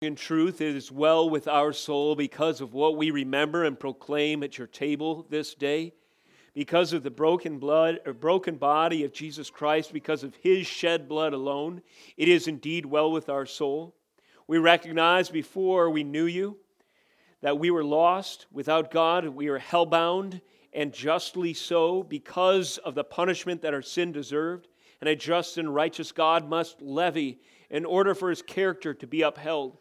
In truth, it is well with our soul because of what we remember and proclaim at your table this day, because of the broken blood or broken body of Jesus Christ, because of his shed blood alone. It is indeed well with our soul. We recognize before we knew you that we were lost without God, we were hellbound, and justly so because of the punishment that our sin deserved. And a just and righteous God must levy in order for his character to be upheld.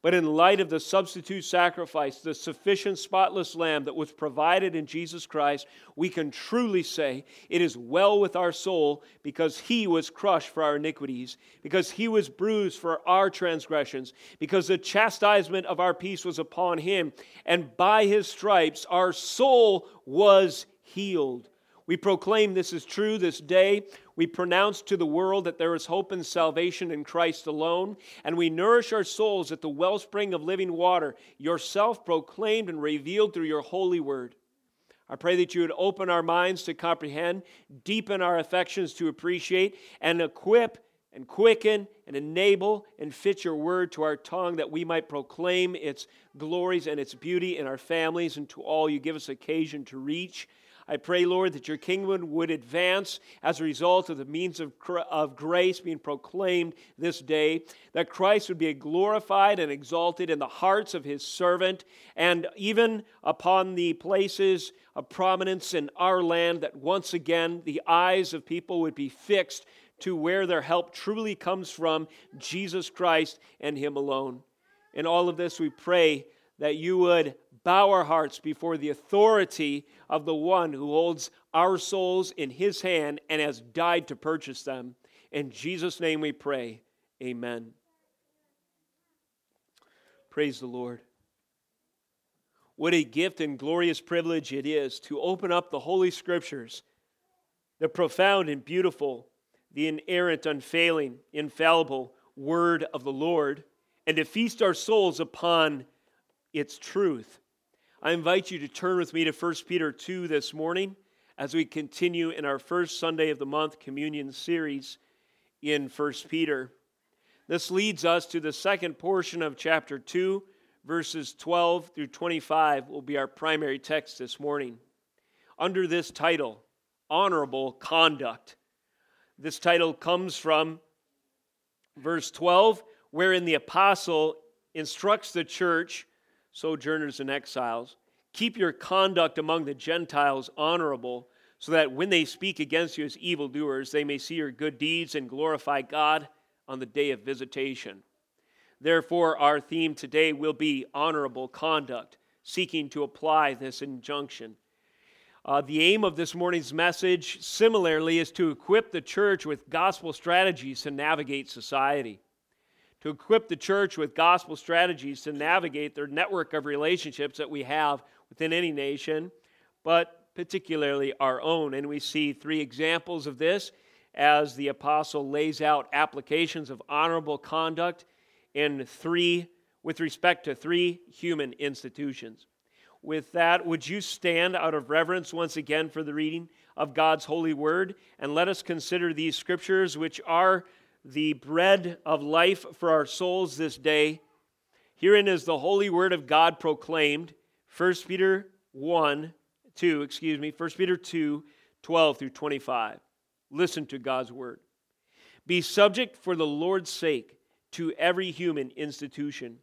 But in light of the substitute sacrifice, the sufficient spotless lamb that was provided in Jesus Christ, we can truly say it is well with our soul because he was crushed for our iniquities, because he was bruised for our transgressions, because the chastisement of our peace was upon him, and by his stripes our soul was healed. We proclaim this is true this day. We pronounce to the world that there is hope and salvation in Christ alone, and we nourish our souls at the wellspring of living water, yourself proclaimed and revealed through your holy word. I pray that you would open our minds to comprehend, deepen our affections to appreciate, and equip and quicken and enable and fit your word to our tongue that we might proclaim its glories and its beauty in our families and to all you give us occasion to reach. I pray, Lord, that your kingdom would advance as a result of the means of, of grace being proclaimed this day, that Christ would be glorified and exalted in the hearts of his servant, and even upon the places of prominence in our land, that once again the eyes of people would be fixed to where their help truly comes from Jesus Christ and him alone. In all of this, we pray that you would bow our hearts before the authority of the one who holds our souls in his hand and has died to purchase them. In Jesus' name we pray. Amen. Praise the Lord. What a gift and glorious privilege it is to open up the Holy Scriptures, the profound and beautiful, the inerrant, unfailing, infallible Word of the Lord, and to feast our souls upon its truth. I invite you to turn with me to 1 Peter 2 this morning as we continue in our first Sunday of the month communion series in 1 Peter. This leads us to the second portion of chapter 2, verses 12 through 25 will be our primary text this morning. Under this title, Honorable Conduct. This title comes from verse 12, wherein the apostle instructs the church sojourners and exiles. Keep your conduct among the Gentiles honorable, so that when they speak against you as evildoers, they may see your good deeds and glorify God on the day of visitation. Therefore, our theme today will be honorable conduct, seeking to apply this injunction. Uh, the aim of this morning's message, similarly, is to equip the church with gospel strategies to navigate society to equip the church with gospel strategies to navigate their network of relationships that we have within any nation, but particularly our own. And we see three examples of this as the apostle lays out applications of honorable conduct in three with respect to three human institutions. With that, would you stand out of reverence once again for the reading of God's holy word and let us consider these scriptures which are the bread of life for our souls this day. Herein is the holy word of God proclaimed. 1 Peter 1, 2, excuse me, 1 Peter 2, 12 through 25. Listen to God's word. Be subject for the Lord's sake to every human institution,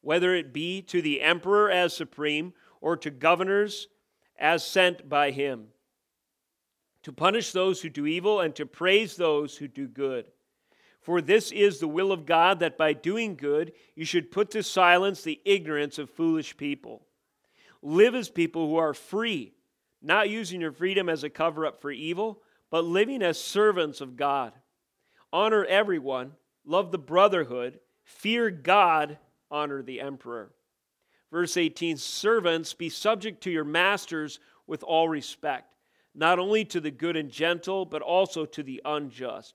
whether it be to the emperor as supreme or to governors as sent by him, to punish those who do evil and to praise those who do good for this is the will of God that by doing good you should put to silence the ignorance of foolish people. Live as people who are free, not using your freedom as a cover up for evil, but living as servants of God. Honor everyone, love the brotherhood, fear God, honor the emperor. Verse 18 Servants, be subject to your masters with all respect, not only to the good and gentle, but also to the unjust.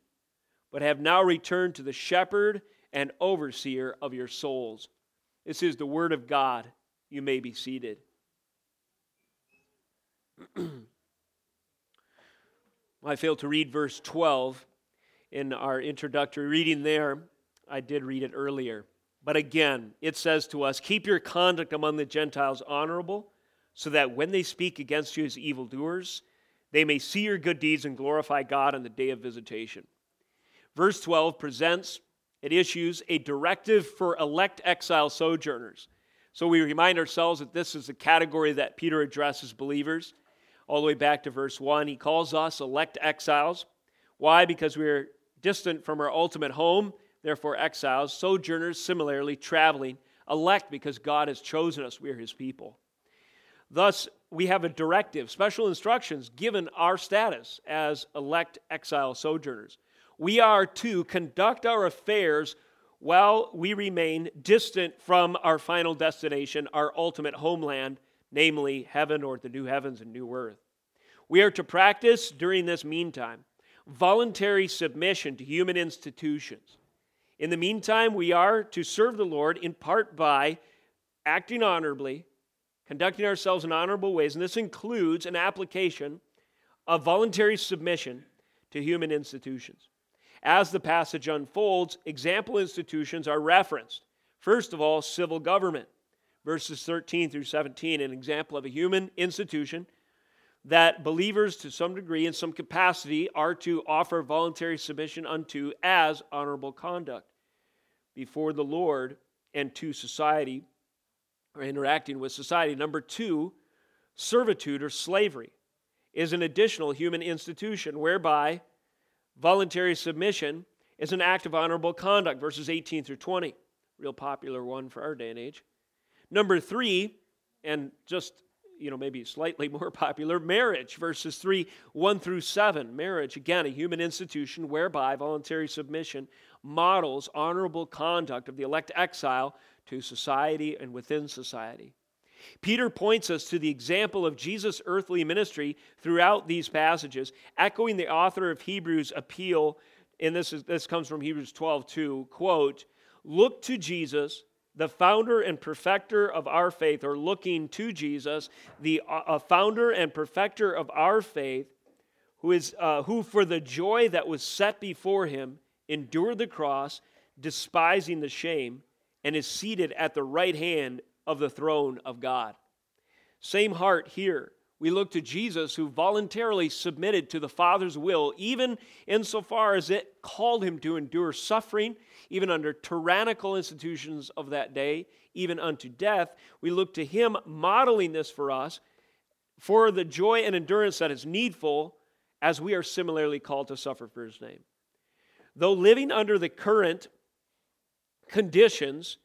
but have now returned to the shepherd and overseer of your souls. This is the word of God. You may be seated. I failed to read verse 12 in our introductory reading there. I did read it earlier. But again, it says to us, Keep your conduct among the Gentiles honorable, so that when they speak against you as evildoers, they may see your good deeds and glorify God on the day of visitation. Verse 12 presents, it issues a directive for elect exile sojourners. So we remind ourselves that this is a category that Peter addresses believers. All the way back to verse 1, he calls us elect exiles. Why? Because we're distant from our ultimate home therefore exiles, sojourners, similarly traveling, elect because God has chosen us, we are his people. Thus, we have a directive, special instructions given our status as elect exile sojourners. We are to conduct our affairs while we remain distant from our final destination, our ultimate homeland, namely heaven or the new heavens and new earth. We are to practice during this meantime voluntary submission to human institutions in the meantime, we are to serve the Lord in part by acting honorably, conducting ourselves in honorable ways, and this includes an application of voluntary submission to human institutions. As the passage unfolds, example institutions are referenced. First of all, civil government, verses 13 through 17, an example of a human institution that believers, to some degree, in some capacity, are to offer voluntary submission unto as honorable conduct before the Lord and to society or interacting with society. Number two, servitude or slavery is an additional human institution whereby voluntary submission is an act of honorable conduct, verses 18 through 20. Real popular one for our day and age. Number three, and just you know maybe slightly more popular marriage verses 3 1 through 7 marriage again a human institution whereby voluntary submission models honorable conduct of the elect exile to society and within society. Peter points us to the example of Jesus' earthly ministry throughout these passages, echoing the author of Hebrews' appeal, and this, is, this comes from Hebrews 12 2, quote, Look to Jesus, the founder and perfecter of our faith, or looking to Jesus, the uh, founder and perfecter of our faith, who, is, uh, who for the joy that was set before him endured the cross, despising the shame, and is seated at the right hand of the throne of God. Same heart here. We look to Jesus who voluntarily submitted to the Father's will, even insofar as it called him to endure suffering, even under tyrannical institutions of that day, even unto death. We look to him modeling this for us for the joy and endurance that is needful as we are similarly called to suffer for his name. Though living under the current conditions,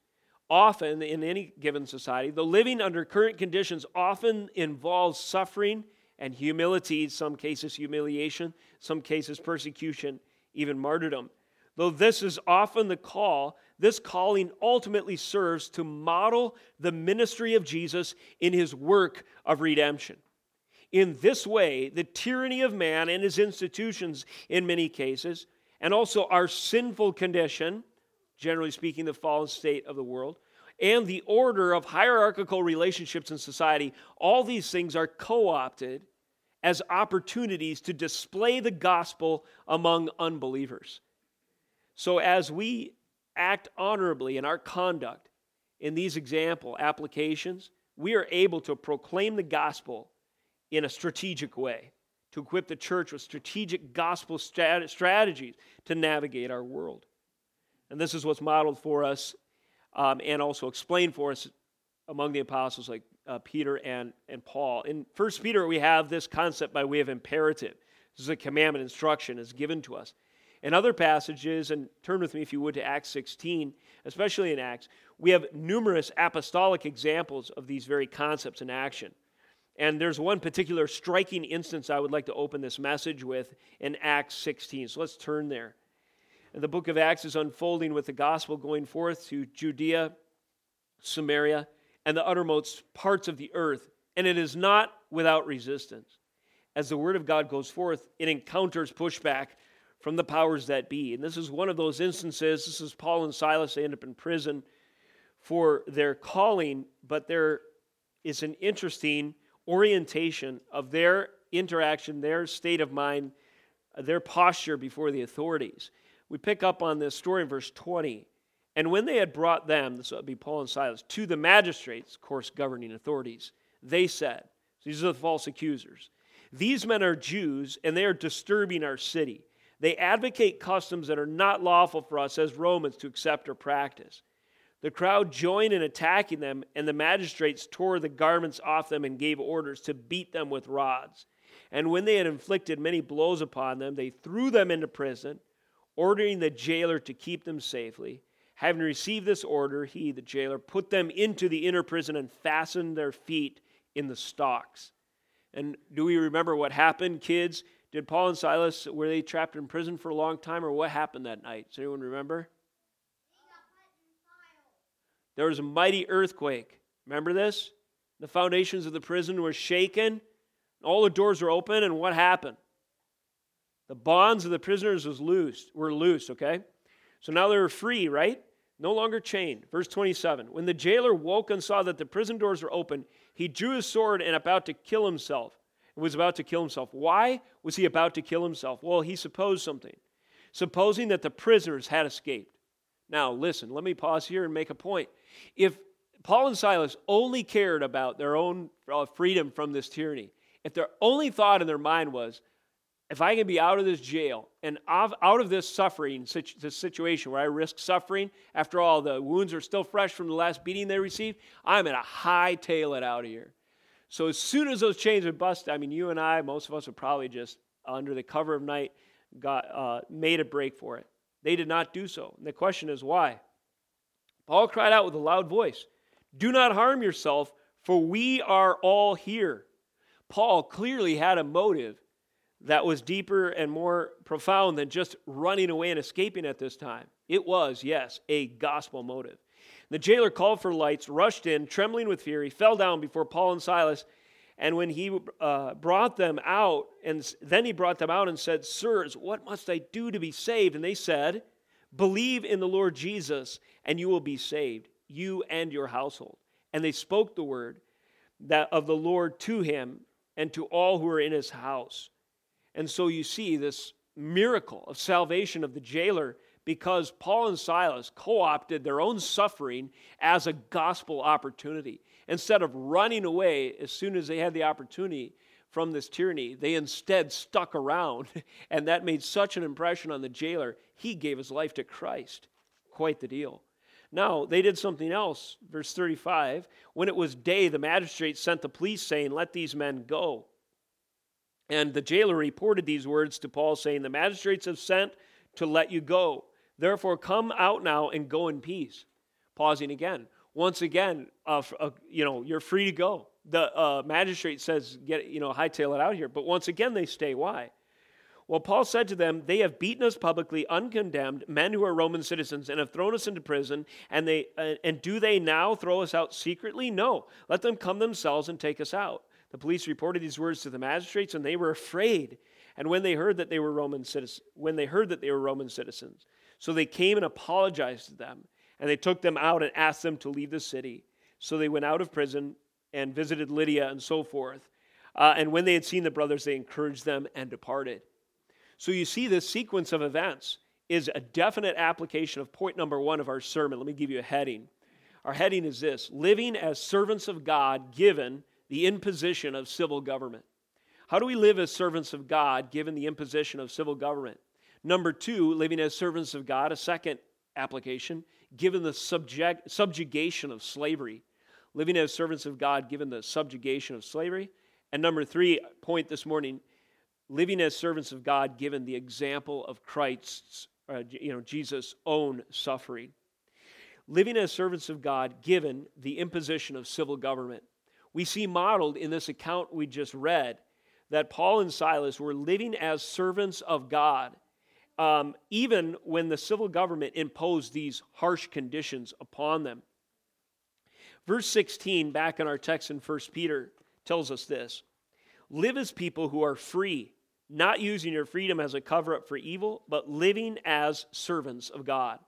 often in any given society, the living under current conditions often involves suffering and humility, some cases humiliation, some cases persecution, even martyrdom. Though this is often the call, this calling ultimately serves to model the ministry of Jesus in his work of redemption. In this way, the tyranny of man and his institutions, in many cases, and also our sinful condition, generally speaking, the fallen state of the world, and the order of hierarchical relationships in society, all these things are co opted as opportunities to display the gospel among unbelievers. So, as we act honorably in our conduct in these example applications, we are able to proclaim the gospel in a strategic way to equip the church with strategic gospel strategies to navigate our world. And this is what's modeled for us um, and also explained for us among the apostles like uh, Peter and, and Paul. In 1 Peter, we have this concept by way of imperative. This is a commandment, instruction is given to us. In other passages, and turn with me if you would to Acts 16, especially in Acts, we have numerous apostolic examples of these very concepts in action. And there's one particular striking instance I would like to open this message with in Acts 16. So let's turn there. And the book of Acts is unfolding with the gospel going forth to Judea, Samaria, and the uttermost parts of the earth. And it is not without resistance. As the word of God goes forth, it encounters pushback from the powers that be. And this is one of those instances. This is Paul and Silas. They end up in prison for their calling, but there is an interesting orientation of their interaction, their state of mind, their posture before the authorities. We pick up on this story in verse 20. And when they had brought them, this would be Paul and Silas, to the magistrates, of course, governing authorities, they said, These are the false accusers. These men are Jews, and they are disturbing our city. They advocate customs that are not lawful for us as Romans to accept or practice. The crowd joined in attacking them, and the magistrates tore the garments off them and gave orders to beat them with rods. And when they had inflicted many blows upon them, they threw them into prison, ordering the jailer to keep them safely. Having received this order, he, the jailer, put them into the inner prison and fastened their feet in the stocks. And do we remember what happened, kids? Did Paul and Silas, were they trapped in prison for a long time, or what happened that night? Does anyone remember? There was a mighty earthquake. Remember this? The foundations of the prison were shaken. All the doors were open, and what happened? The bonds of the prisoners was loosed, were loose, okay? So now they were free, right? No longer chained. Verse 27. When the jailer woke and saw that the prison doors were open, he drew his sword and about to kill himself. He was about to kill himself. Why was he about to kill himself? Well, he supposed something. Supposing that the prisoners had escaped. Now, listen, let me pause here and make a point. If Paul and Silas only cared about their own uh, freedom from this tyranny, if their only thought in their mind was, if I can be out of this jail and out of this suffering, this situation where I risk suffering, after all, the wounds are still fresh from the last beating they received, I'm going to hightail it out of here. So as soon as those chains would bust, I mean, you and I, most of us would probably just, under the cover of night, got, uh, made a break for it. They did not do so. And the question is why? Paul cried out with a loud voice, Do not harm yourself, for we are all here. Paul clearly had a motive that was deeper and more profound than just running away and escaping at this time. It was, yes, a gospel motive. The jailer called for lights, rushed in, trembling with fear. He fell down before Paul and Silas. And when he uh, brought them out, and then he brought them out and said, Sirs, what must I do to be saved? And they said, Believe in the Lord Jesus, and you will be saved, you and your household. And they spoke the word that of the Lord to him and to all who were in his house. And so you see this miracle of salvation of the jailer because Paul and Silas co opted their own suffering as a gospel opportunity. Instead of running away as soon as they had the opportunity from this tyranny, they instead stuck around. And that made such an impression on the jailer, he gave his life to Christ. Quite the deal. Now, they did something else. Verse 35 When it was day, the magistrate sent the police, saying, Let these men go. And the jailer reported these words to Paul, saying, The magistrates have sent to let you go. Therefore, come out now and go in peace. Pausing again. Once again, uh, uh, you know, you're free to go. The uh, magistrate says, get, you know, hightail it out here. But once again, they stay. Why? Well, Paul said to them, They have beaten us publicly, uncondemned, men who are Roman citizens, and have thrown us into prison. And, they, uh, and do they now throw us out secretly? No. Let them come themselves and take us out. The police reported these words to the magistrates, and they were afraid. And when they heard that they were Roman citizens, when they heard that they were Roman citizens, so they came and apologized to them, and they took them out and asked them to leave the city. So they went out of prison and visited Lydia and so forth. Uh, and when they had seen the brothers, they encouraged them and departed. So you see, this sequence of events is a definite application of point number one of our sermon. Let me give you a heading. Our heading is this living as servants of God given the imposition of civil government. How do we live as servants of God given the imposition of civil government? Number two, living as servants of God, a second application, given the subject, subjugation of slavery. living as servants of God given the subjugation of slavery. And number three point this morning, living as servants of God given the example of Christ's, uh, you know, Jesus' own suffering. Living as servants of God given the imposition of civil government. We see modeled in this account we just read that Paul and Silas were living as servants of God, um, even when the civil government imposed these harsh conditions upon them. Verse 16, back in our text in 1 Peter, tells us this Live as people who are free, not using your freedom as a cover up for evil, but living as servants of God.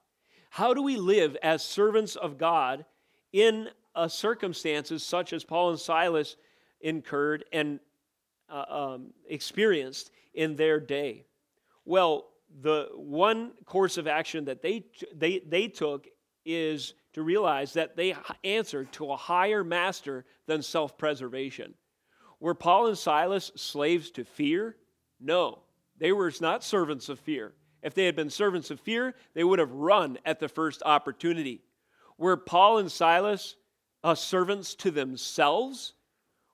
How do we live as servants of God in uh, circumstances such as Paul and Silas incurred and uh, um, experienced in their day? Well, the one course of action that they, they, they took is to realize that they answered to a higher master than self preservation. Were Paul and Silas slaves to fear? No, they were not servants of fear. If they had been servants of fear, they would have run at the first opportunity. Were Paul and Silas uh, servants to themselves?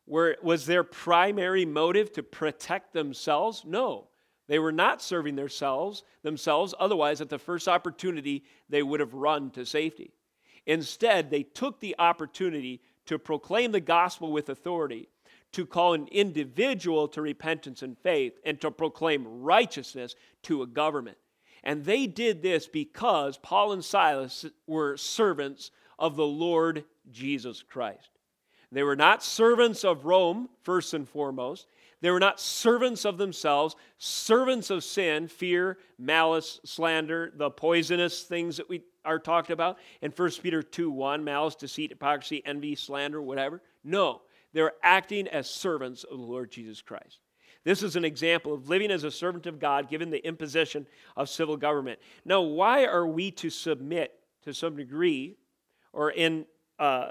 Were, was their primary motive to protect themselves? No. They were not serving themselves, themselves. Otherwise, at the first opportunity, they would have run to safety. Instead, they took the opportunity to proclaim the gospel with authority, to call an individual to repentance and faith, and to proclaim righteousness to a government. And they did this because Paul and Silas were servants of the Lord Jesus Christ. They were not servants of Rome, first and foremost. They were not servants of themselves, servants of sin, fear, malice, slander, the poisonous things that we are talked about in 1 Peter 2 1, malice, deceit, hypocrisy, envy, slander, whatever. No, they're acting as servants of the Lord Jesus Christ. This is an example of living as a servant of God given the imposition of civil government. Now, why are we to submit to some degree or in uh,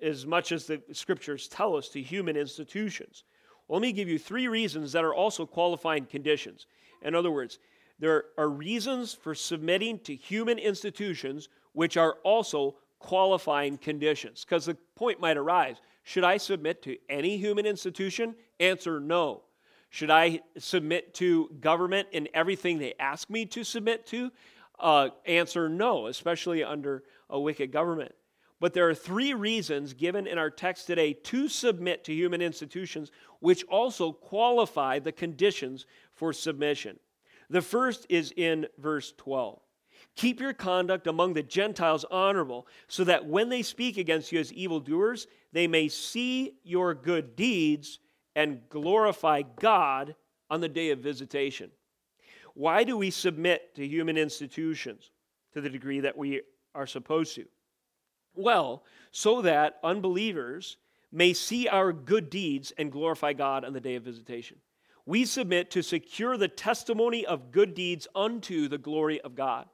as much as the scriptures tell us to human institutions? Well, let me give you three reasons that are also qualifying conditions. In other words, there are reasons for submitting to human institutions which are also qualifying conditions. Because the point might arise should I submit to any human institution? Answer no. Should I submit to government in everything they ask me to submit to? Uh, answer no, especially under a wicked government. But there are three reasons given in our text today to submit to human institutions, which also qualify the conditions for submission. The first is in verse 12. Keep your conduct among the Gentiles honorable, so that when they speak against you as evildoers, they may see your good deeds and glorify God on the day of visitation. Why do we submit to human institutions to the degree that we are supposed to? Well, so that unbelievers may see our good deeds and glorify God on the day of visitation we submit to secure the testimony of good deeds unto the glory of God.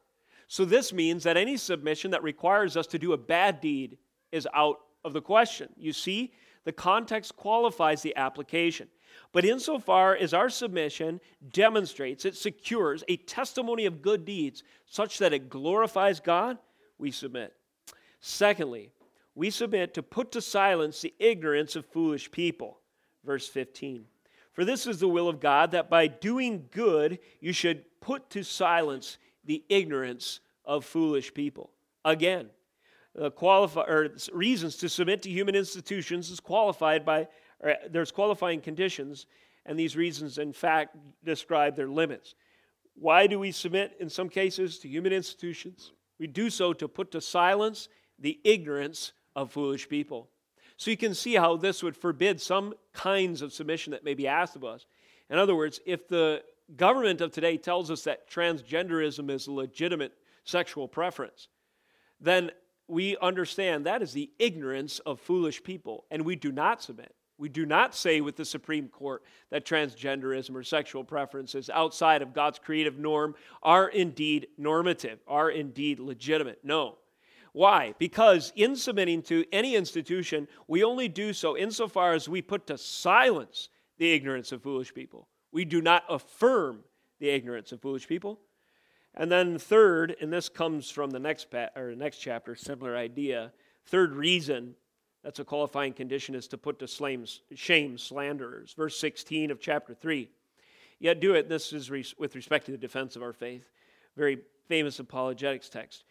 So, this means that any submission that requires us to do a bad deed is out of the question. You see, the context qualifies the application. But insofar as our submission demonstrates, it secures a testimony of good deeds such that it glorifies God, we submit. Secondly, we submit to put to silence the ignorance of foolish people. Verse 15. For this is the will of God, that by doing good you should put to silence the ignorance of foolish people. Again, the qualify, or reasons to submit to human institutions is qualified by, there's qualifying conditions, and these reasons, in fact, describe their limits. Why do we submit, in some cases, to human institutions? We do so to put to silence the ignorance of foolish people. So you can see how this would forbid some kinds of submission that may be asked of us. In other words, if the government of today tells us that transgenderism is a legitimate sexual preference, then we understand that is the ignorance of foolish people, and we do not submit. We do not say with the Supreme Court that transgenderism or sexual preferences outside of God's creative norm are indeed normative, are indeed legitimate. No. Why? Because in submitting to any institution, we only do so insofar as we put to silence the ignorance of foolish people. We do not affirm the ignorance of foolish people. And then third, and this comes from the next pa- or next chapter, similar idea. Third reason That's a qualifying condition is to put to shame slanderers. Verse 16 of chapter 3. Yet do it, this is with respect to the defense of our faith. Very famous apologetics text.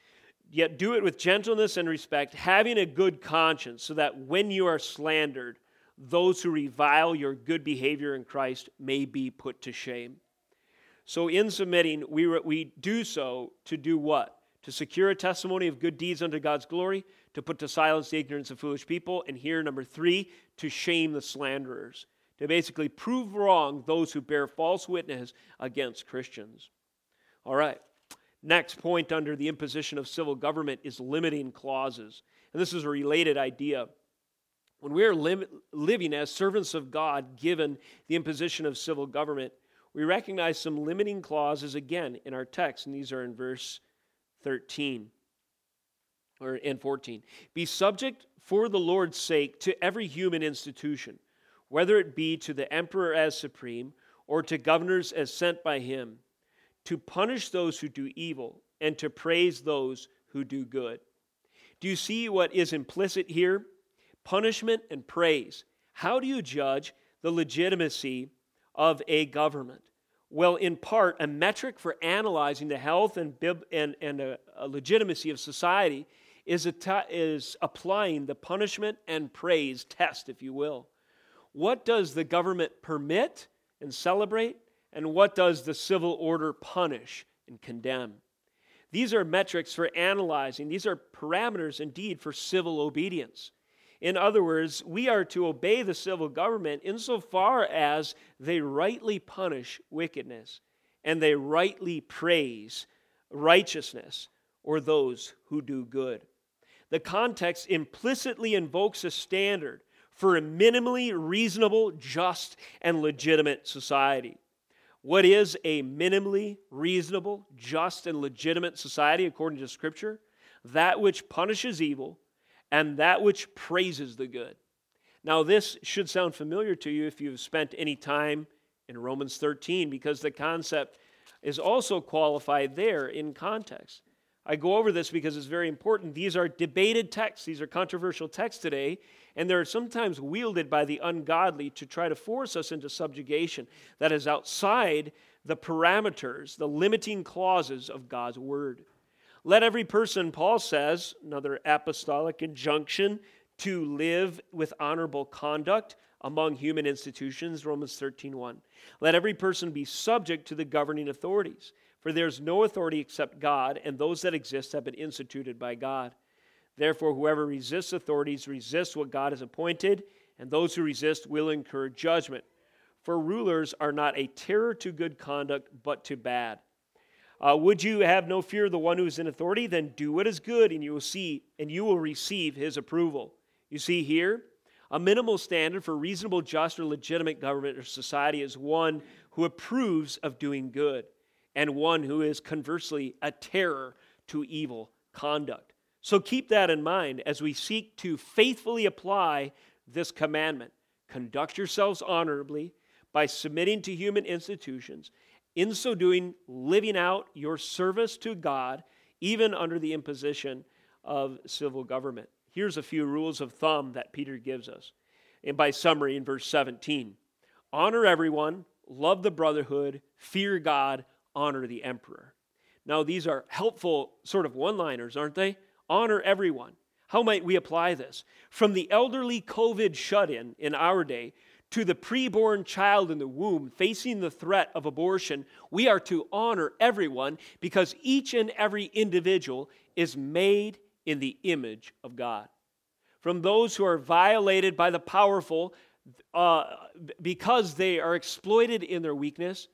Yet do it with gentleness and respect, having a good conscience, so that when you are slandered, those who revile your good behavior in Christ may be put to shame. So, in submitting, we, we do so to do what? To secure a testimony of good deeds unto God's glory, to put to silence the ignorance of foolish people, and here, number three, to shame the slanderers, to basically prove wrong those who bear false witness against Christians. All right. Next point under the imposition of civil government is limiting clauses. And this is a related idea. When we are li- living as servants of God, given the imposition of civil government, we recognize some limiting clauses again in our text, and these are in verse 13 or in 14. Be subject for the Lord's sake to every human institution, whether it be to the emperor as supreme or to governors as sent by him to punish those who do evil and to praise those who do good. Do you see what is implicit here? Punishment and praise. How do you judge the legitimacy of a government? Well, in part, a metric for analyzing the health and, and, and a, a legitimacy of society is, is applying the punishment and praise test, if you will. What does the government permit and celebrate? And what does the civil order punish and condemn? These are metrics for analyzing, these are parameters indeed for civil obedience. In other words, we are to obey the civil government insofar as they rightly punish wickedness and they rightly praise righteousness or those who do good. The context implicitly invokes a standard for a minimally reasonable, just, and legitimate society. What is a minimally reasonable, just, and legitimate society according to Scripture? That which punishes evil and that which praises the good. Now, this should sound familiar to you if you've spent any time in Romans 13, because the concept is also qualified there in context. I go over this because it's very important. These are debated texts, these are controversial texts today, and they're sometimes wielded by the ungodly to try to force us into subjugation that is outside the parameters, the limiting clauses of God's word. Let every person, Paul says, another apostolic injunction, to live with honorable conduct among human institutions, Romans 13:1. Let every person be subject to the governing authorities for there is no authority except God, and those that exist have been instituted by God. Therefore, whoever resists authorities resists what God has appointed, and those who resist will incur judgment. For rulers are not a terror to good conduct, but to bad. Uh, would you have no fear of the one who is in authority? Then do what is good, and you will see, and you will receive his approval. You see here, a minimal standard for reasonable, just, or legitimate government or society is one who approves of doing good and one who is conversely a terror to evil conduct. So keep that in mind as we seek to faithfully apply this commandment. Conduct yourselves honorably by submitting to human institutions, in so doing, living out your service to God, even under the imposition of civil government. Here's a few rules of thumb that Peter gives us. And by summary, in verse 17 honor everyone, love the brotherhood, fear God, honor the emperor. Now, these are helpful sort of one liners, aren't they? Honor everyone. How might we apply this? From the elderly COVID shut in in our day to the preborn child in the womb facing the threat of abortion, we are to honor everyone because each and every individual is made in the image of God. From those who are violated by the powerful uh, because they are exploited in their weakness,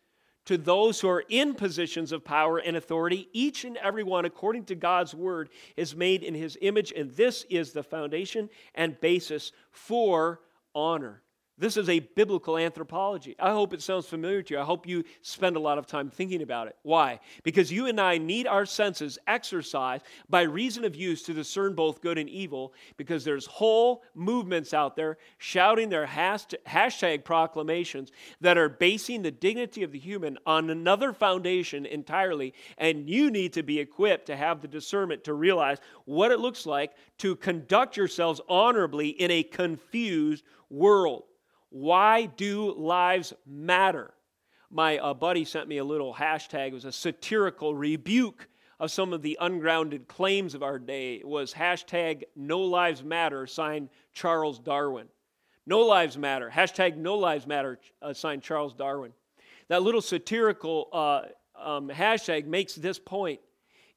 to those who are in positions of power and authority. Each and every one, according to God's word, is made in his image, and this is the foundation and basis for honor. This is a biblical anthropology. I hope it sounds familiar to you. I hope you spend a lot of time thinking about it. Why? Because you and I need our senses exercised by reason of use to discern both good and evil, because there's whole movements out there shouting their hashtag proclamations that are basing the dignity of the human on another foundation entirely, and you need to be equipped to have the discernment to realize what it looks like to conduct yourselves honorably in a confused world. Why do lives matter? My uh, buddy sent me a little hashtag. It was a satirical rebuke of some of the ungrounded claims of our day. It was hashtag no lives matter, signed Charles Darwin. No lives matter. Hashtag no lives matter, uh, signed Charles Darwin. That little satirical uh, um, hashtag makes this point.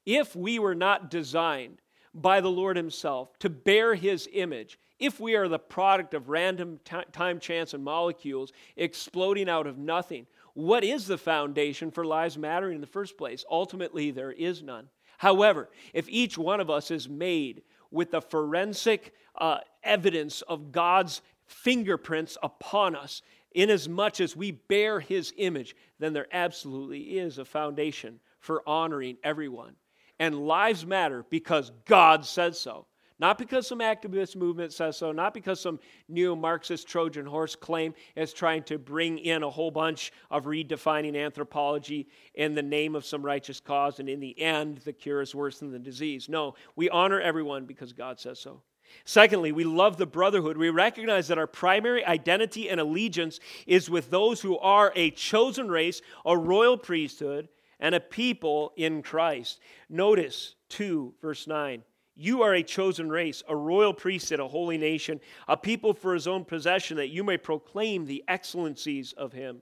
If we were not designed by the Lord Himself to bear His image, if we are the product of random t- time, chance, and molecules exploding out of nothing, what is the foundation for lives mattering in the first place? Ultimately, there is none. However, if each one of us is made with the forensic uh, evidence of God's fingerprints upon us, inasmuch as we bear his image, then there absolutely is a foundation for honoring everyone. And lives matter because God said so. Not because some activist movement says so, not because some neo Marxist Trojan horse claim is trying to bring in a whole bunch of redefining anthropology in the name of some righteous cause, and in the end, the cure is worse than the disease. No, we honor everyone because God says so. Secondly, we love the brotherhood. We recognize that our primary identity and allegiance is with those who are a chosen race, a royal priesthood, and a people in Christ. Notice 2, verse 9. You are a chosen race, a royal priesthood, a holy nation, a people for his own possession, that you may proclaim the excellencies of him.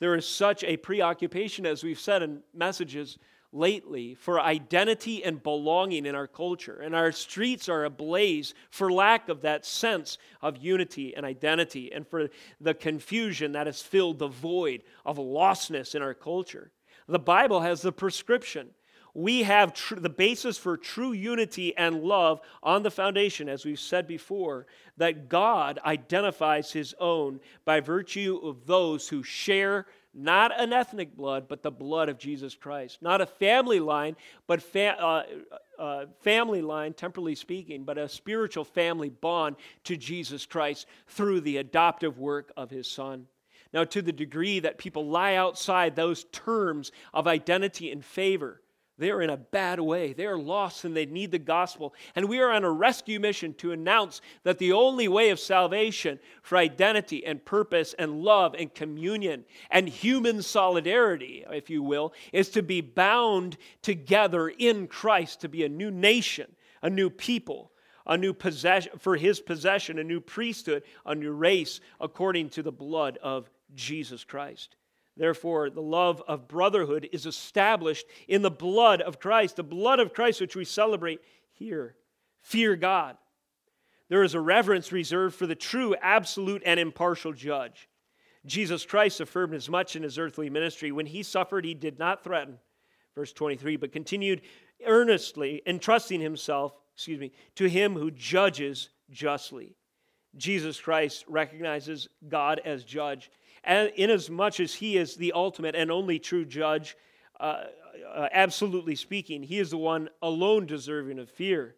There is such a preoccupation, as we've said in messages lately, for identity and belonging in our culture. And our streets are ablaze for lack of that sense of unity and identity, and for the confusion that has filled the void of lostness in our culture. The Bible has the prescription we have tr- the basis for true unity and love on the foundation, as we've said before, that God identifies his own by virtue of those who share not an ethnic blood, but the blood of Jesus Christ. Not a family line, but fa- uh, uh, family line, temporally speaking, but a spiritual family bond to Jesus Christ through the adoptive work of his Son. Now, to the degree that people lie outside those terms of identity and favor, they are in a bad way. They are lost and they need the gospel. And we are on a rescue mission to announce that the only way of salvation for identity and purpose and love and communion and human solidarity, if you will, is to be bound together in Christ to be a new nation, a new people, a new possession for his possession, a new priesthood, a new race according to the blood of Jesus Christ. Therefore, the love of brotherhood is established in the blood of Christ, the blood of Christ which we celebrate here. Fear God. There is a reverence reserved for the true, absolute, and impartial judge. Jesus Christ affirmed as much in his earthly ministry. When he suffered, he did not threaten, verse 23, but continued earnestly entrusting himself, excuse me, to him who judges justly. Jesus Christ recognizes God as judge inasmuch as he is the ultimate and only true judge, uh, uh, absolutely speaking, he is the one alone deserving of fear.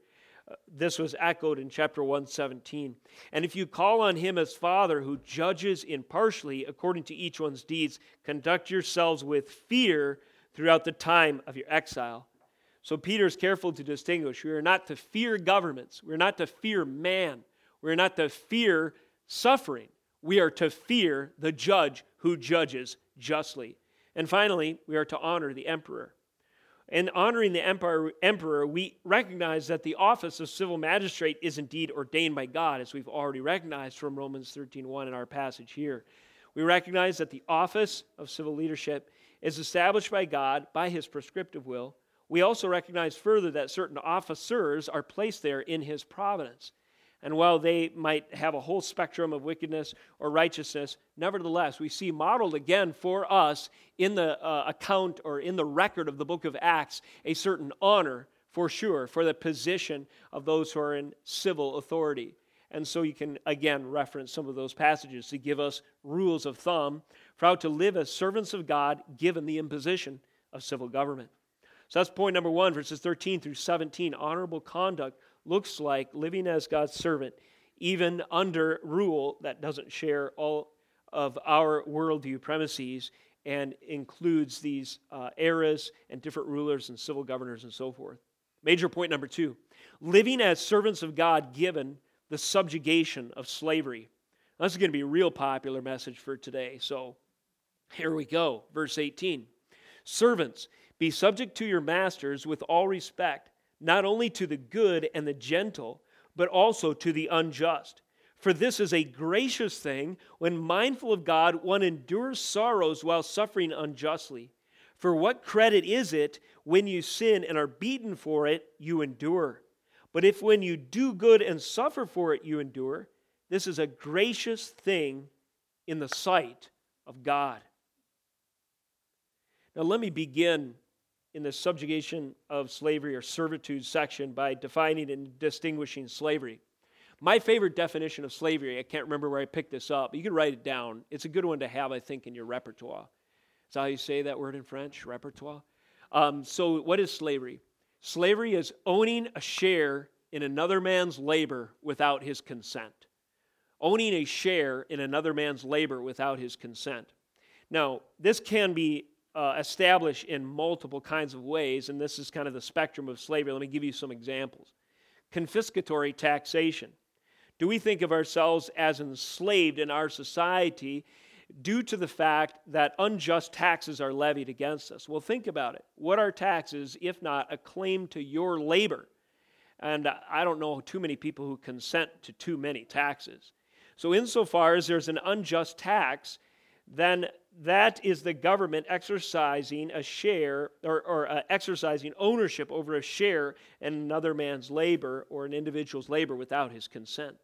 Uh, this was echoed in chapter 117. And if you call on him as Father who judges impartially according to each one's deeds, conduct yourselves with fear throughout the time of your exile. So Peter is careful to distinguish. We are not to fear governments, we're not to fear man, we're not to fear suffering we are to fear the judge who judges justly. And finally, we are to honor the emperor. In honoring the emperor, we recognize that the office of civil magistrate is indeed ordained by God, as we've already recognized from Romans 13:1 in our passage here. We recognize that the office of civil leadership is established by God by his prescriptive will. We also recognize further that certain officers are placed there in his providence. And while they might have a whole spectrum of wickedness or righteousness, nevertheless, we see modeled again for us in the uh, account or in the record of the book of Acts a certain honor for sure for the position of those who are in civil authority. And so you can, again, reference some of those passages to give us rules of thumb for how to live as servants of God given the imposition of civil government. So that's point number one, verses 13 through 17. Honorable conduct looks like living as God's servant, even under rule that doesn't share all of our worldview premises and includes these uh, eras and different rulers and civil governors and so forth. Major point number two living as servants of God given the subjugation of slavery. This is going to be a real popular message for today. So here we go. Verse 18 Servants, be subject to your masters with all respect, not only to the good and the gentle, but also to the unjust. For this is a gracious thing when mindful of God, one endures sorrows while suffering unjustly. For what credit is it when you sin and are beaten for it, you endure? But if when you do good and suffer for it, you endure, this is a gracious thing in the sight of God. Now, let me begin in the subjugation of slavery or servitude section by defining and distinguishing slavery. My favorite definition of slavery, I can't remember where I picked this up, but you can write it down. It's a good one to have, I think, in your repertoire. Is that how you say that word in French? Repertoire? Um, so, what is slavery? Slavery is owning a share in another man's labor without his consent. Owning a share in another man's labor without his consent. Now, this can be uh, established in multiple kinds of ways, and this is kind of the spectrum of slavery. Let me give you some examples. Confiscatory taxation. Do we think of ourselves as enslaved in our society due to the fact that unjust taxes are levied against us. Well, think about it. What are taxes if not a claim to your labor? And I don't know too many people who consent to too many taxes. So, insofar as there's an unjust tax, then that is the government exercising a share or, or uh, exercising ownership over a share in another man's labor or an individual's labor without his consent.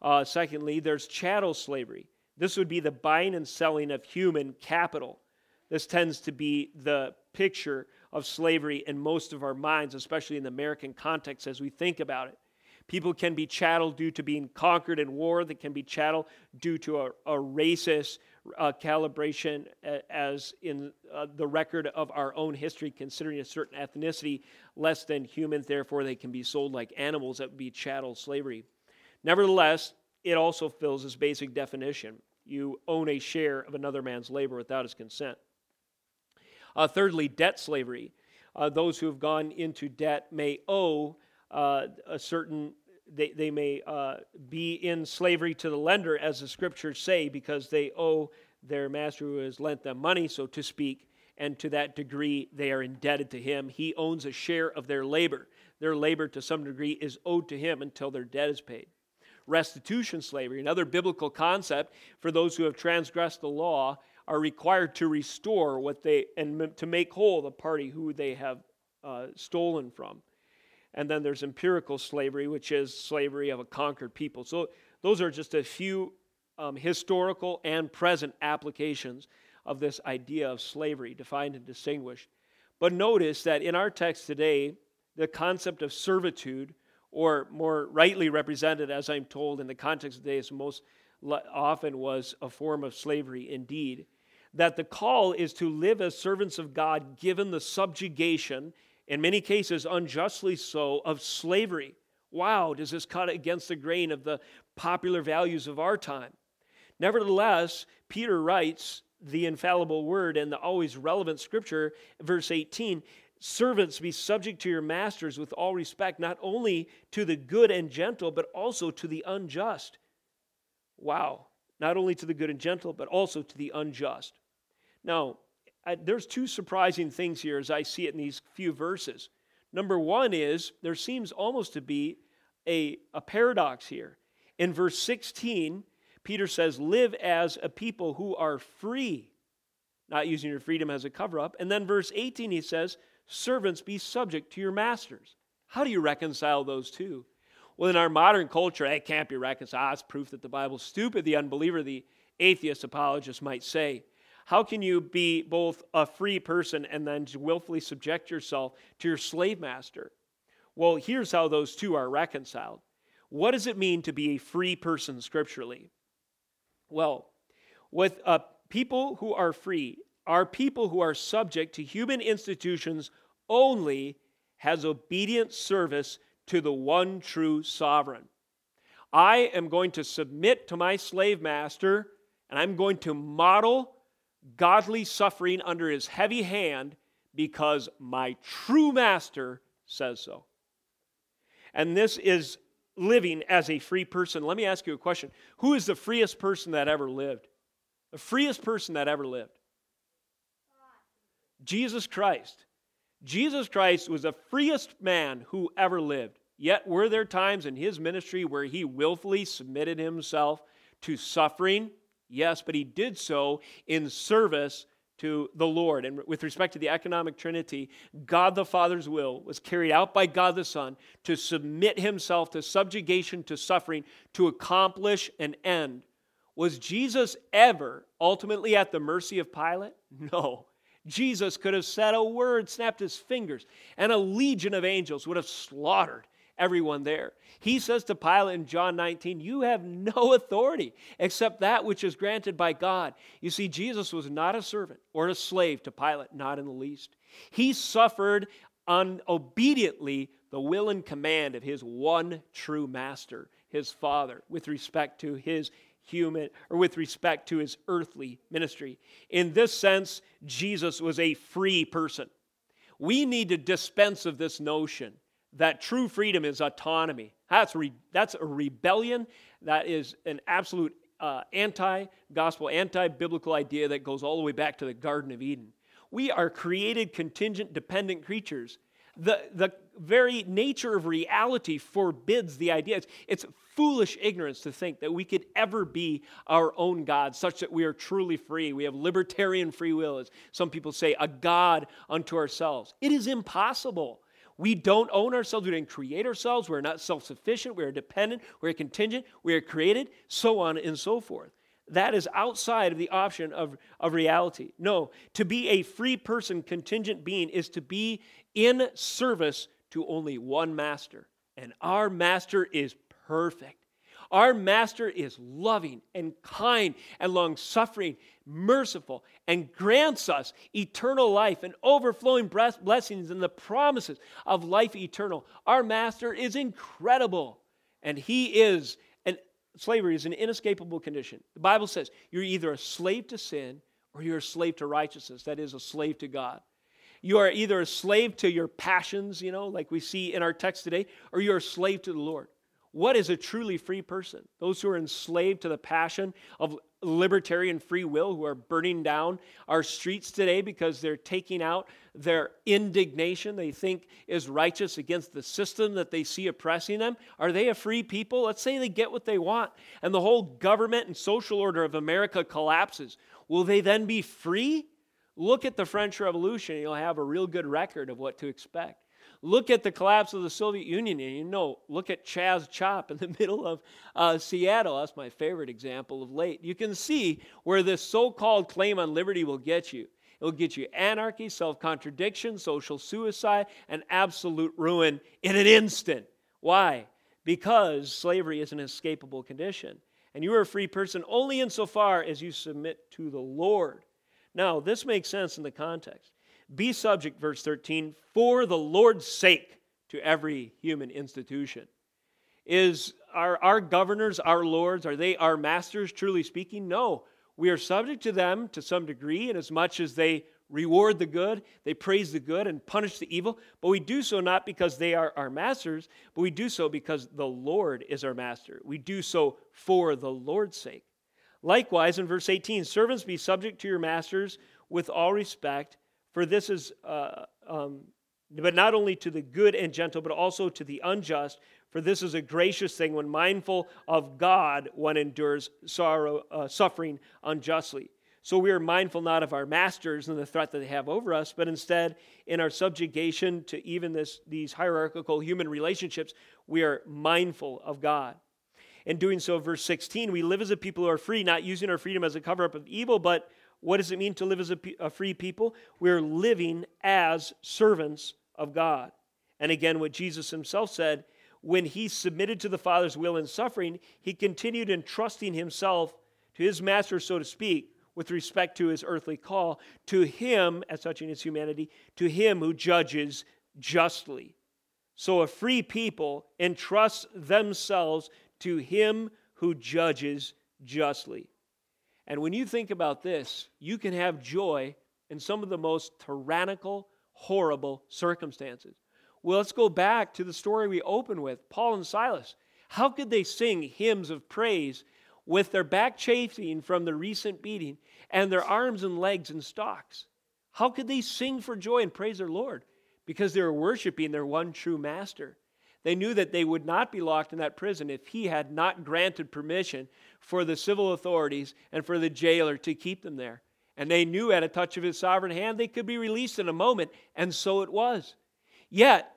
Uh, secondly, there's chattel slavery. This would be the buying and selling of human capital. This tends to be the picture of slavery in most of our minds, especially in the American context as we think about it. People can be chattel due to being conquered in war, they can be chattel due to a, a racist uh, calibration, as in uh, the record of our own history, considering a certain ethnicity less than human, therefore they can be sold like animals. That would be chattel slavery. Nevertheless, it also fills this basic definition you own a share of another man's labor without his consent. Uh, thirdly, debt slavery. Uh, those who have gone into debt may owe uh, a certain, they, they may uh, be in slavery to the lender, as the scriptures say, because they owe their master who has lent them money, so to speak, and to that degree they are indebted to him. He owns a share of their labor. Their labor, to some degree, is owed to him until their debt is paid restitution slavery, another biblical concept for those who have transgressed the law are required to restore what they and to make whole the party who they have uh, stolen from. And then there's empirical slavery, which is slavery of a conquered people. So those are just a few um, historical and present applications of this idea of slavery, defined and distinguished. But notice that in our text today, the concept of servitude or more rightly represented, as I'm told in the context of today, is most often was a form of slavery indeed. That the call is to live as servants of God given the subjugation, in many cases unjustly so, of slavery. Wow, does this cut against the grain of the popular values of our time? Nevertheless, Peter writes the infallible word and the always relevant scripture, verse 18 Servants, be subject to your masters with all respect, not only to the good and gentle, but also to the unjust. Wow. Not only to the good and gentle, but also to the unjust. Now, There's two surprising things here as I see it in these few verses. Number one is there seems almost to be a, a paradox here. In verse 16, Peter says, Live as a people who are free, not using your freedom as a cover up. And then verse 18, he says, Servants, be subject to your masters. How do you reconcile those two? Well, in our modern culture, it can't be reconciled. It's proof that the Bible's stupid, the unbeliever, the atheist apologist might say. How can you be both a free person and then willfully subject yourself to your slave master? Well, here's how those two are reconciled. What does it mean to be a free person scripturally? Well, with uh, people who are free, are people who are subject to human institutions only has obedient service to the one true sovereign. I am going to submit to my slave master and I'm going to model godly suffering under his heavy hand because my true master says so. And this is living as a free person. Let me ask you a question Who is the freest person that ever lived? The freest person that ever lived? Jesus Christ. Jesus Christ was the freest man who ever lived. Yet were there times in his ministry where he willfully submitted himself to suffering? Yes, but he did so in service to the Lord. And with respect to the economic trinity, God the Father's will was carried out by God the Son to submit himself to subjugation, to suffering, to accomplish an end. Was Jesus ever ultimately at the mercy of Pilate? No. Jesus could have said a word, snapped his fingers, and a legion of angels would have slaughtered everyone there. He says to Pilate in John 19, You have no authority except that which is granted by God. You see, Jesus was not a servant or a slave to Pilate, not in the least. He suffered unobediently the will and command of his one true master, his Father, with respect to his human or with respect to his earthly ministry. In this sense, Jesus was a free person. We need to dispense of this notion that true freedom is autonomy. That's, re- that's a rebellion. That is an absolute uh, anti gospel, anti biblical idea that goes all the way back to the Garden of Eden. We are created contingent dependent creatures. The, the very nature of reality forbids the idea. It's, it's foolish ignorance to think that we could ever be our own God, such that we are truly free. We have libertarian free will, as some people say, a God unto ourselves. It is impossible. We don't own ourselves. We didn't create ourselves. We're not self sufficient. We're dependent. We're contingent. We are created, so on and so forth. That is outside of the option of, of reality. No, to be a free person, contingent being, is to be in service to only one master. And our master is perfect. Our master is loving and kind and long suffering, merciful, and grants us eternal life and overflowing blessings and the promises of life eternal. Our master is incredible, and he is, and slavery is an inescapable condition. The Bible says you're either a slave to sin or you're a slave to righteousness, that is, a slave to God. You are either a slave to your passions, you know, like we see in our text today, or you're a slave to the Lord. What is a truly free person? Those who are enslaved to the passion of libertarian free will, who are burning down our streets today because they're taking out their indignation they think is righteous against the system that they see oppressing them. Are they a free people? Let's say they get what they want and the whole government and social order of America collapses. Will they then be free? Look at the French Revolution, you'll have a real good record of what to expect. Look at the collapse of the Soviet Union, and you know, look at Chaz Chop in the middle of uh, Seattle. That's my favorite example of late. You can see where this so called claim on liberty will get you. It will get you anarchy, self contradiction, social suicide, and absolute ruin in an instant. Why? Because slavery is an escapable condition. And you are a free person only insofar as you submit to the Lord. Now, this makes sense in the context. Be subject, verse 13, for the Lord's sake to every human institution. Is our, our governors our lords? Are they our masters, truly speaking? No. We are subject to them to some degree, in as much as they reward the good, they praise the good, and punish the evil. But we do so not because they are our masters, but we do so because the Lord is our master. We do so for the Lord's sake. Likewise, in verse 18, servants be subject to your masters with all respect for this is, uh, um, but not only to the good and gentle, but also to the unjust. For this is a gracious thing when mindful of God, one endures sorrow, uh, suffering unjustly. So we are mindful not of our masters and the threat that they have over us, but instead, in our subjugation to even this, these hierarchical human relationships, we are mindful of God. In doing so, verse 16, we live as a people who are free, not using our freedom as a cover up of evil, but what does it mean to live as a, a free people? We're living as servants of God. And again, what Jesus himself said, when he submitted to the Father's will in suffering, he continued entrusting himself to his master, so to speak, with respect to his earthly call, to him, as touching his humanity, to him who judges justly. So a free people entrust themselves to him who judges justly. And when you think about this, you can have joy in some of the most tyrannical, horrible circumstances. Well, let's go back to the story we opened with Paul and Silas. How could they sing hymns of praise with their back chafing from the recent beating and their arms and legs in stocks? How could they sing for joy and praise their Lord? Because they were worshiping their one true master. They knew that they would not be locked in that prison if he had not granted permission for the civil authorities and for the jailer to keep them there. And they knew at a touch of his sovereign hand they could be released in a moment, and so it was. Yet,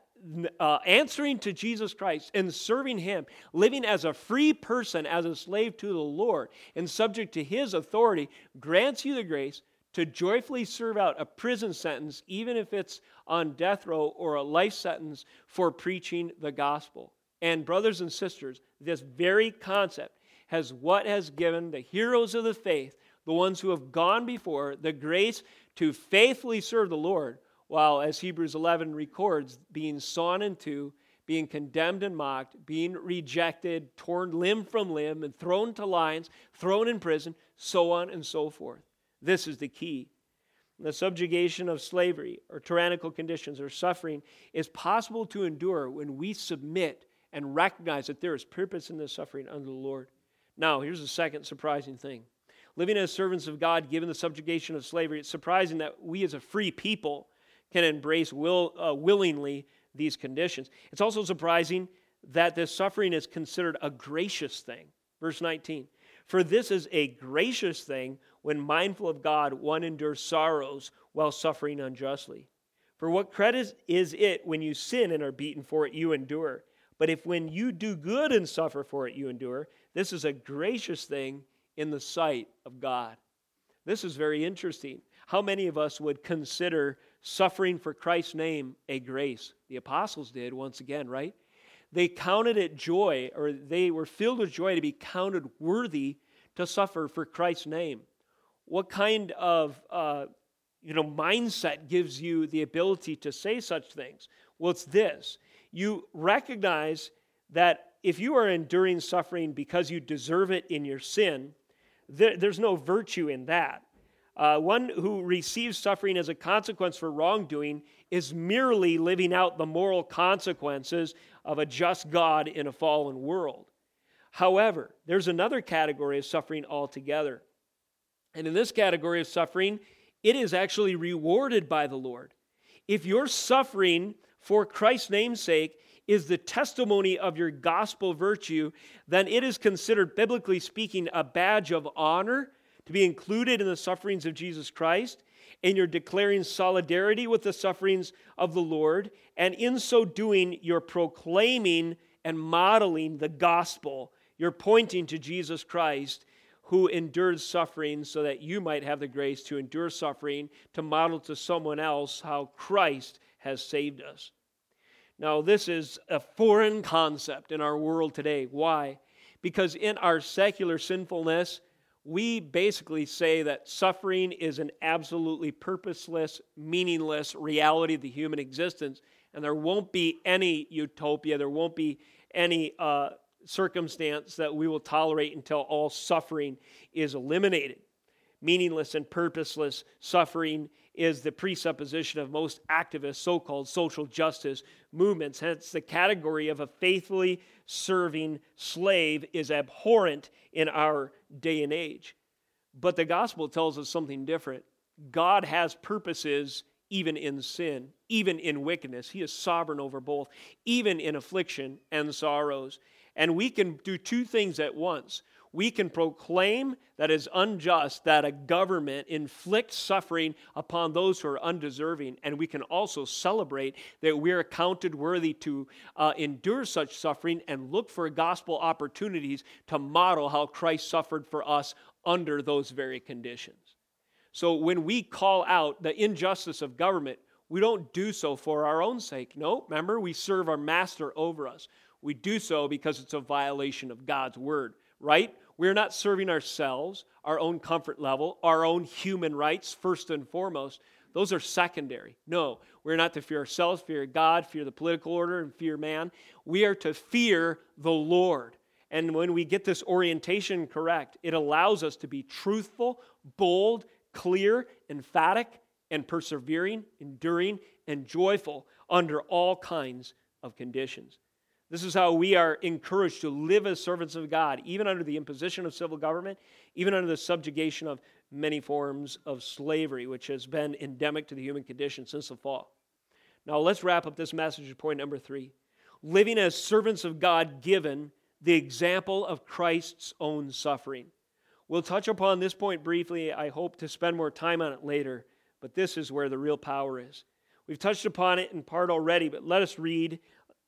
uh, answering to Jesus Christ and serving Him, living as a free person, as a slave to the Lord, and subject to His authority, grants you the grace to joyfully serve out a prison sentence, even if it's on death row or a life sentence for preaching the gospel. And, brothers and sisters, this very concept has what has given the heroes of the faith, the ones who have gone before, the grace to faithfully serve the Lord while, as Hebrews 11 records, being sawn in two, being condemned and mocked, being rejected, torn limb from limb, and thrown to lions, thrown in prison, so on and so forth. This is the key. The subjugation of slavery or tyrannical conditions or suffering is possible to endure when we submit and recognize that there is purpose in this suffering under the Lord. Now, here's the second surprising thing. Living as servants of God, given the subjugation of slavery, it's surprising that we as a free people can embrace will, uh, willingly these conditions. It's also surprising that this suffering is considered a gracious thing. Verse 19 For this is a gracious thing when mindful of God, one endures sorrows while suffering unjustly. For what credit is it when you sin and are beaten for it, you endure? But if when you do good and suffer for it, you endure, this is a gracious thing in the sight of God. This is very interesting. How many of us would consider suffering for Christ's name a grace. The apostles did, once again, right? They counted it joy, or they were filled with joy to be counted worthy to suffer for Christ's name. What kind of uh, you know mindset gives you the ability to say such things? Well, it's this: you recognize that if you are enduring suffering because you deserve it in your sin, there, there's no virtue in that. Uh, one who receives suffering as a consequence for wrongdoing is merely living out the moral consequences of a just God in a fallen world. However, there's another category of suffering altogether. And in this category of suffering, it is actually rewarded by the Lord. If your suffering for Christ's name's sake is the testimony of your gospel virtue, then it is considered, biblically speaking, a badge of honor to be included in the sufferings of Jesus Christ, and you're declaring solidarity with the sufferings of the Lord, and in so doing, you're proclaiming and modeling the gospel. You're pointing to Jesus Christ who endured suffering so that you might have the grace to endure suffering, to model to someone else how Christ has saved us. Now, this is a foreign concept in our world today. Why? Because in our secular sinfulness, we basically say that suffering is an absolutely purposeless, meaningless reality of the human existence, and there won't be any utopia, there won't be any uh, circumstance that we will tolerate until all suffering is eliminated. Meaningless and purposeless suffering is the presupposition of most activist so called social justice movements. Hence, the category of a faithfully serving slave is abhorrent in our day and age. But the gospel tells us something different. God has purposes even in sin, even in wickedness. He is sovereign over both, even in affliction and sorrows. And we can do two things at once we can proclaim that is unjust that a government inflicts suffering upon those who are undeserving, and we can also celebrate that we are counted worthy to uh, endure such suffering and look for gospel opportunities to model how Christ suffered for us under those very conditions. So when we call out the injustice of government, we don't do so for our own sake. No, remember, we serve our master over us. We do so because it's a violation of God's word, right? We're not serving ourselves, our own comfort level, our own human rights, first and foremost. Those are secondary. No, we're not to fear ourselves, fear God, fear the political order, and fear man. We are to fear the Lord. And when we get this orientation correct, it allows us to be truthful, bold, clear, emphatic, and persevering, enduring, and joyful under all kinds of conditions. This is how we are encouraged to live as servants of God, even under the imposition of civil government, even under the subjugation of many forms of slavery, which has been endemic to the human condition since the fall. Now, let's wrap up this message with point number three living as servants of God, given the example of Christ's own suffering. We'll touch upon this point briefly. I hope to spend more time on it later, but this is where the real power is. We've touched upon it in part already, but let us read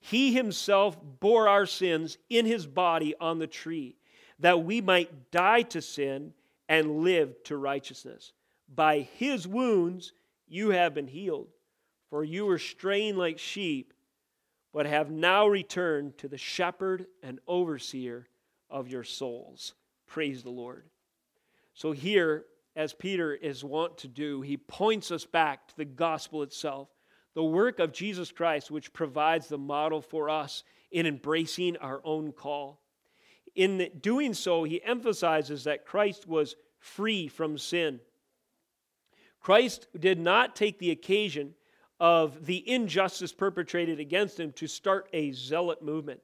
He himself bore our sins in his body on the tree, that we might die to sin and live to righteousness. By his wounds you have been healed, for you were straying like sheep, but have now returned to the shepherd and overseer of your souls. Praise the Lord. So, here, as Peter is wont to do, he points us back to the gospel itself, the work of Jesus Christ, which provides the model for us in embracing our own call. In doing so, he emphasizes that Christ was free from sin. Christ did not take the occasion of the injustice perpetrated against him to start a zealot movement.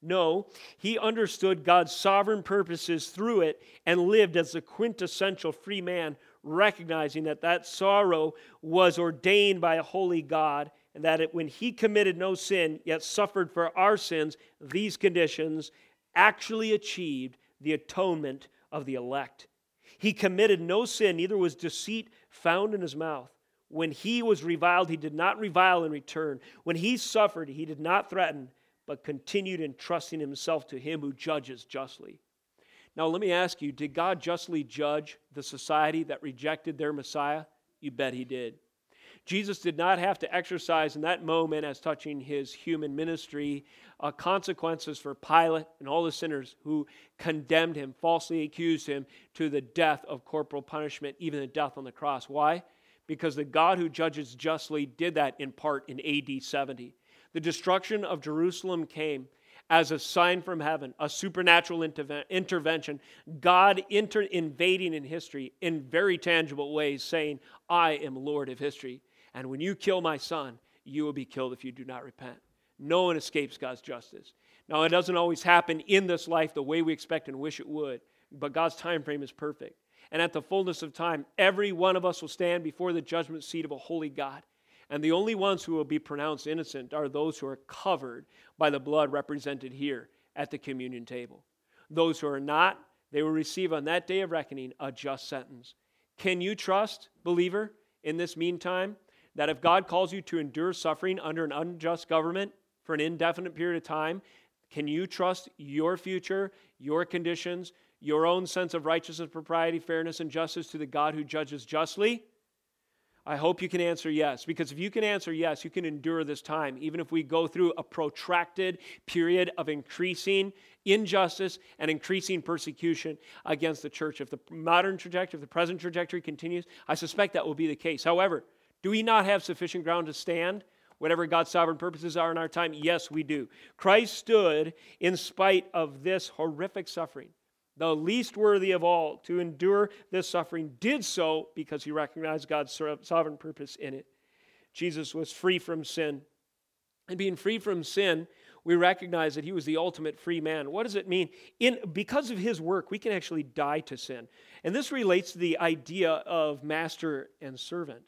No, he understood God's sovereign purposes through it and lived as a quintessential free man, recognizing that that sorrow was ordained by a holy God and that it, when he committed no sin, yet suffered for our sins, these conditions actually achieved the atonement of the elect. He committed no sin, neither was deceit found in his mouth. When he was reviled, he did not revile in return. When he suffered, he did not threaten but continued entrusting himself to him who judges justly. Now, let me ask you did God justly judge the society that rejected their Messiah? You bet he did. Jesus did not have to exercise in that moment, as touching his human ministry, uh, consequences for Pilate and all the sinners who condemned him, falsely accused him to the death of corporal punishment, even the death on the cross. Why? Because the God who judges justly did that in part in AD 70. The destruction of Jerusalem came as a sign from heaven, a supernatural intervention, God inter- invading in history in very tangible ways, saying, I am Lord of history. And when you kill my son, you will be killed if you do not repent. No one escapes God's justice. Now, it doesn't always happen in this life the way we expect and wish it would, but God's time frame is perfect. And at the fullness of time, every one of us will stand before the judgment seat of a holy God. And the only ones who will be pronounced innocent are those who are covered by the blood represented here at the communion table. Those who are not, they will receive on that day of reckoning a just sentence. Can you trust, believer, in this meantime, that if God calls you to endure suffering under an unjust government for an indefinite period of time, can you trust your future, your conditions, your own sense of righteousness, propriety, fairness, and justice to the God who judges justly? I hope you can answer yes, because if you can answer yes, you can endure this time, even if we go through a protracted period of increasing injustice and increasing persecution against the church. If the modern trajectory, if the present trajectory continues, I suspect that will be the case. However, do we not have sufficient ground to stand? Whatever God's sovereign purposes are in our time? Yes, we do. Christ stood in spite of this horrific suffering the least worthy of all, to endure this suffering, did so because he recognized God's sovereign purpose in it. Jesus was free from sin. And being free from sin, we recognize that he was the ultimate free man. What does it mean? In, because of his work, we can actually die to sin. And this relates to the idea of master and servant.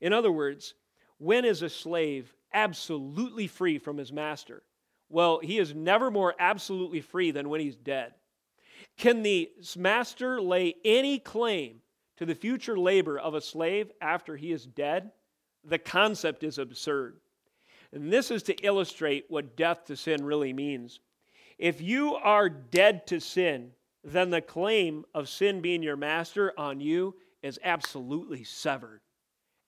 In other words, when is a slave absolutely free from his master? Well, he is never more absolutely free than when he's dead. Can the master lay any claim to the future labor of a slave after he is dead? The concept is absurd. And this is to illustrate what death to sin really means. If you are dead to sin, then the claim of sin being your master on you is absolutely severed.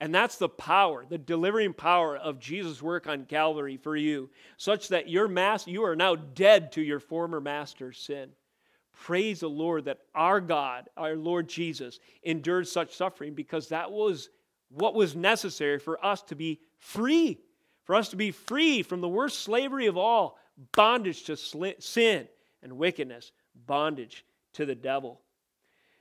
And that's the power, the delivering power of Jesus' work on Calvary for you, such that your master, you are now dead to your former master's sin. Praise the Lord that our God, our Lord Jesus, endured such suffering because that was what was necessary for us to be free, for us to be free from the worst slavery of all bondage to sin and wickedness, bondage to the devil.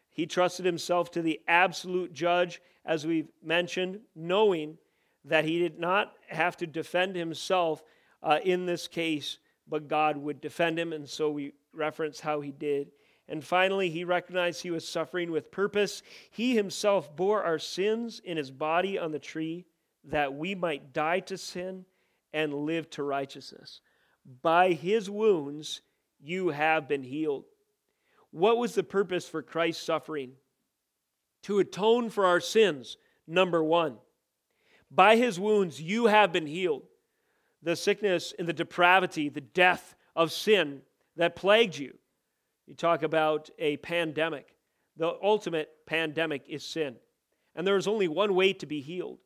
He trusted himself to the absolute judge, as we've mentioned, knowing that he did not have to defend himself uh, in this case, but God would defend him. And so we reference how he did. And finally, he recognized he was suffering with purpose. He himself bore our sins in his body on the tree that we might die to sin and live to righteousness. By his wounds, you have been healed. What was the purpose for Christ's suffering? To atone for our sins, number one. By his wounds, you have been healed. The sickness and the depravity, the death of sin that plagued you. You talk about a pandemic. The ultimate pandemic is sin. And there is only one way to be healed.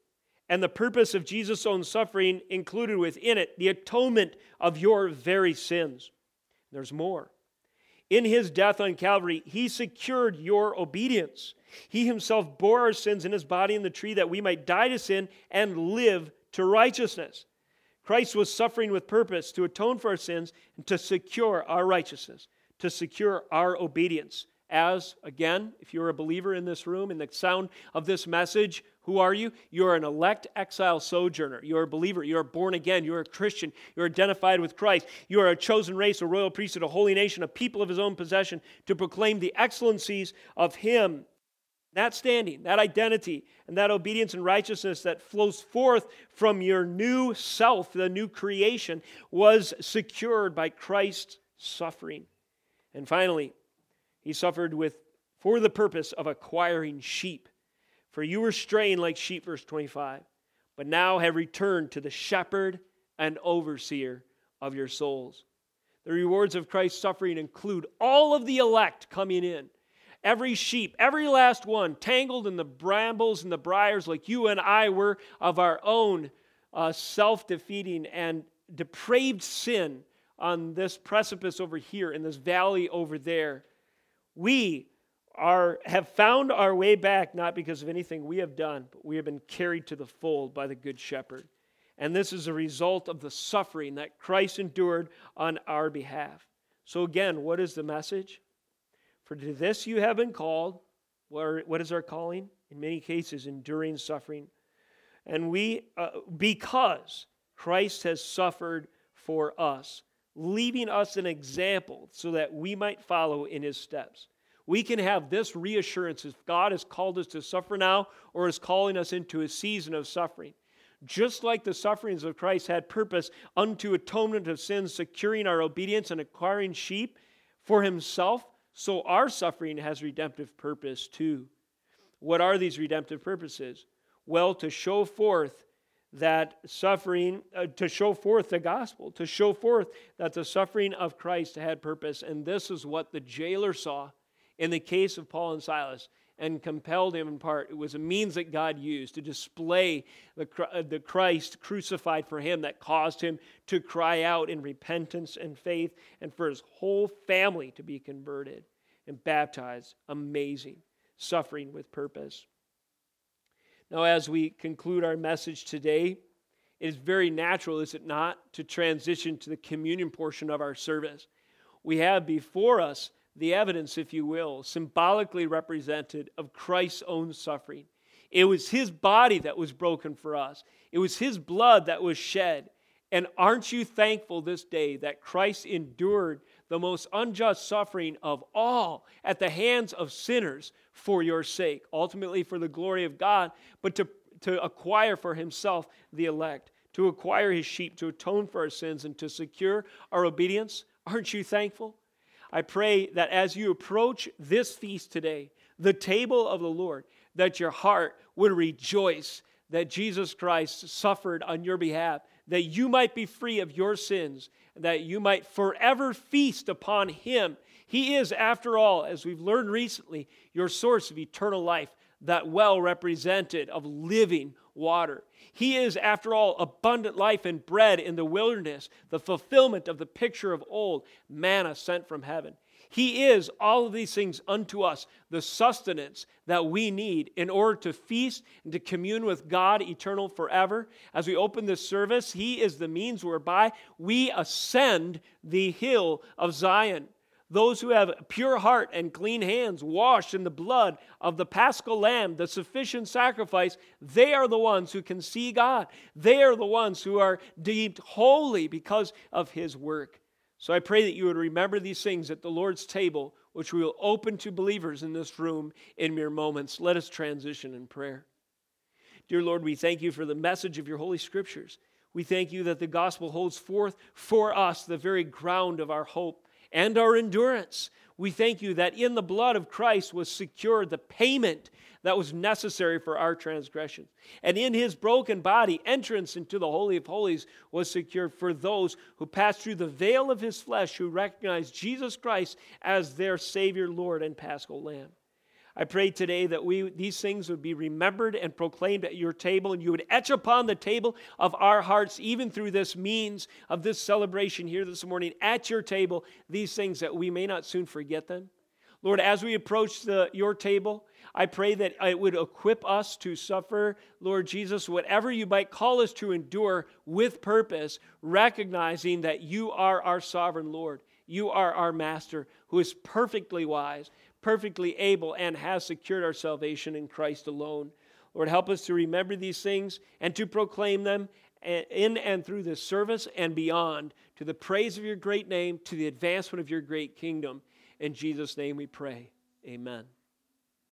And the purpose of Jesus' own suffering included within it the atonement of your very sins. There's more. In his death on Calvary, he secured your obedience. He himself bore our sins in his body in the tree that we might die to sin and live to righteousness. Christ was suffering with purpose to atone for our sins and to secure our righteousness, to secure our obedience. As, again, if you're a believer in this room, in the sound of this message, who are you? You're an elect exile sojourner. You're a believer. You're born again. You're a Christian. You're identified with Christ. You are a chosen race, a royal priesthood, a holy nation, a people of his own possession to proclaim the excellencies of him. That standing, that identity, and that obedience and righteousness that flows forth from your new self, the new creation, was secured by Christ's suffering. And finally, he suffered with for the purpose of acquiring sheep for you were straying like sheep, verse 25, but now have returned to the shepherd and overseer of your souls. The rewards of Christ's suffering include all of the elect coming in. Every sheep, every last one, tangled in the brambles and the briars, like you and I were of our own uh, self defeating and depraved sin on this precipice over here, in this valley over there. We are, have found our way back not because of anything we have done, but we have been carried to the fold by the Good Shepherd. And this is a result of the suffering that Christ endured on our behalf. So, again, what is the message? For to this you have been called. What is our calling? In many cases, enduring suffering. And we, uh, because Christ has suffered for us, leaving us an example so that we might follow in his steps we can have this reassurance if God has called us to suffer now or is calling us into a season of suffering. Just like the sufferings of Christ had purpose unto atonement of sins, securing our obedience and acquiring sheep for himself, so our suffering has redemptive purpose too. What are these redemptive purposes? Well, to show forth that suffering, uh, to show forth the gospel, to show forth that the suffering of Christ had purpose. And this is what the jailer saw in the case of Paul and Silas and compelled him in part. It was a means that God used to display the, uh, the Christ crucified for him that caused him to cry out in repentance and faith and for his whole family to be converted and baptized. Amazing. Suffering with purpose. Now, as we conclude our message today, it is very natural, is it not, to transition to the communion portion of our service. We have before us the evidence, if you will, symbolically represented of Christ's own suffering. It was his body that was broken for us, it was his blood that was shed. And aren't you thankful this day that Christ endured the most unjust suffering of all at the hands of sinners for your sake, ultimately for the glory of God, but to, to acquire for himself the elect, to acquire his sheep, to atone for our sins, and to secure our obedience. Aren't you thankful? I pray that as you approach this feast today, the table of the Lord, that your heart would rejoice that Jesus Christ suffered on your behalf, that you might be free of your sins, that you might forever feast upon him. He is, after all, as we've learned recently, your source of eternal life, that well represented of living water. He is, after all, abundant life and bread in the wilderness, the fulfillment of the picture of old, manna sent from heaven. He is all of these things unto us, the sustenance that we need in order to feast and to commune with God eternal forever. As we open this service, He is the means whereby we ascend the hill of Zion. Those who have pure heart and clean hands, washed in the blood of the paschal lamb, the sufficient sacrifice, they are the ones who can see God. They are the ones who are deemed holy because of His work. So I pray that you would remember these things at the Lord's table, which we will open to believers in this room in mere moments. Let us transition in prayer. Dear Lord, we thank you for the message of your Holy Scriptures. We thank you that the gospel holds forth for us the very ground of our hope and our endurance. We thank you that in the blood of Christ was secured the payment that was necessary for our transgressions. And in his broken body, entrance into the Holy of Holies was secured for those who passed through the veil of his flesh, who recognized Jesus Christ as their Savior, Lord, and Paschal Lamb. I pray today that we, these things would be remembered and proclaimed at your table, and you would etch upon the table of our hearts, even through this means of this celebration here this morning, at your table, these things that we may not soon forget them. Lord, as we approach the, your table, I pray that it would equip us to suffer, Lord Jesus, whatever you might call us to endure with purpose, recognizing that you are our sovereign Lord. You are our master who is perfectly wise, perfectly able, and has secured our salvation in Christ alone. Lord, help us to remember these things and to proclaim them in and through this service and beyond to the praise of your great name, to the advancement of your great kingdom. In Jesus' name we pray. Amen.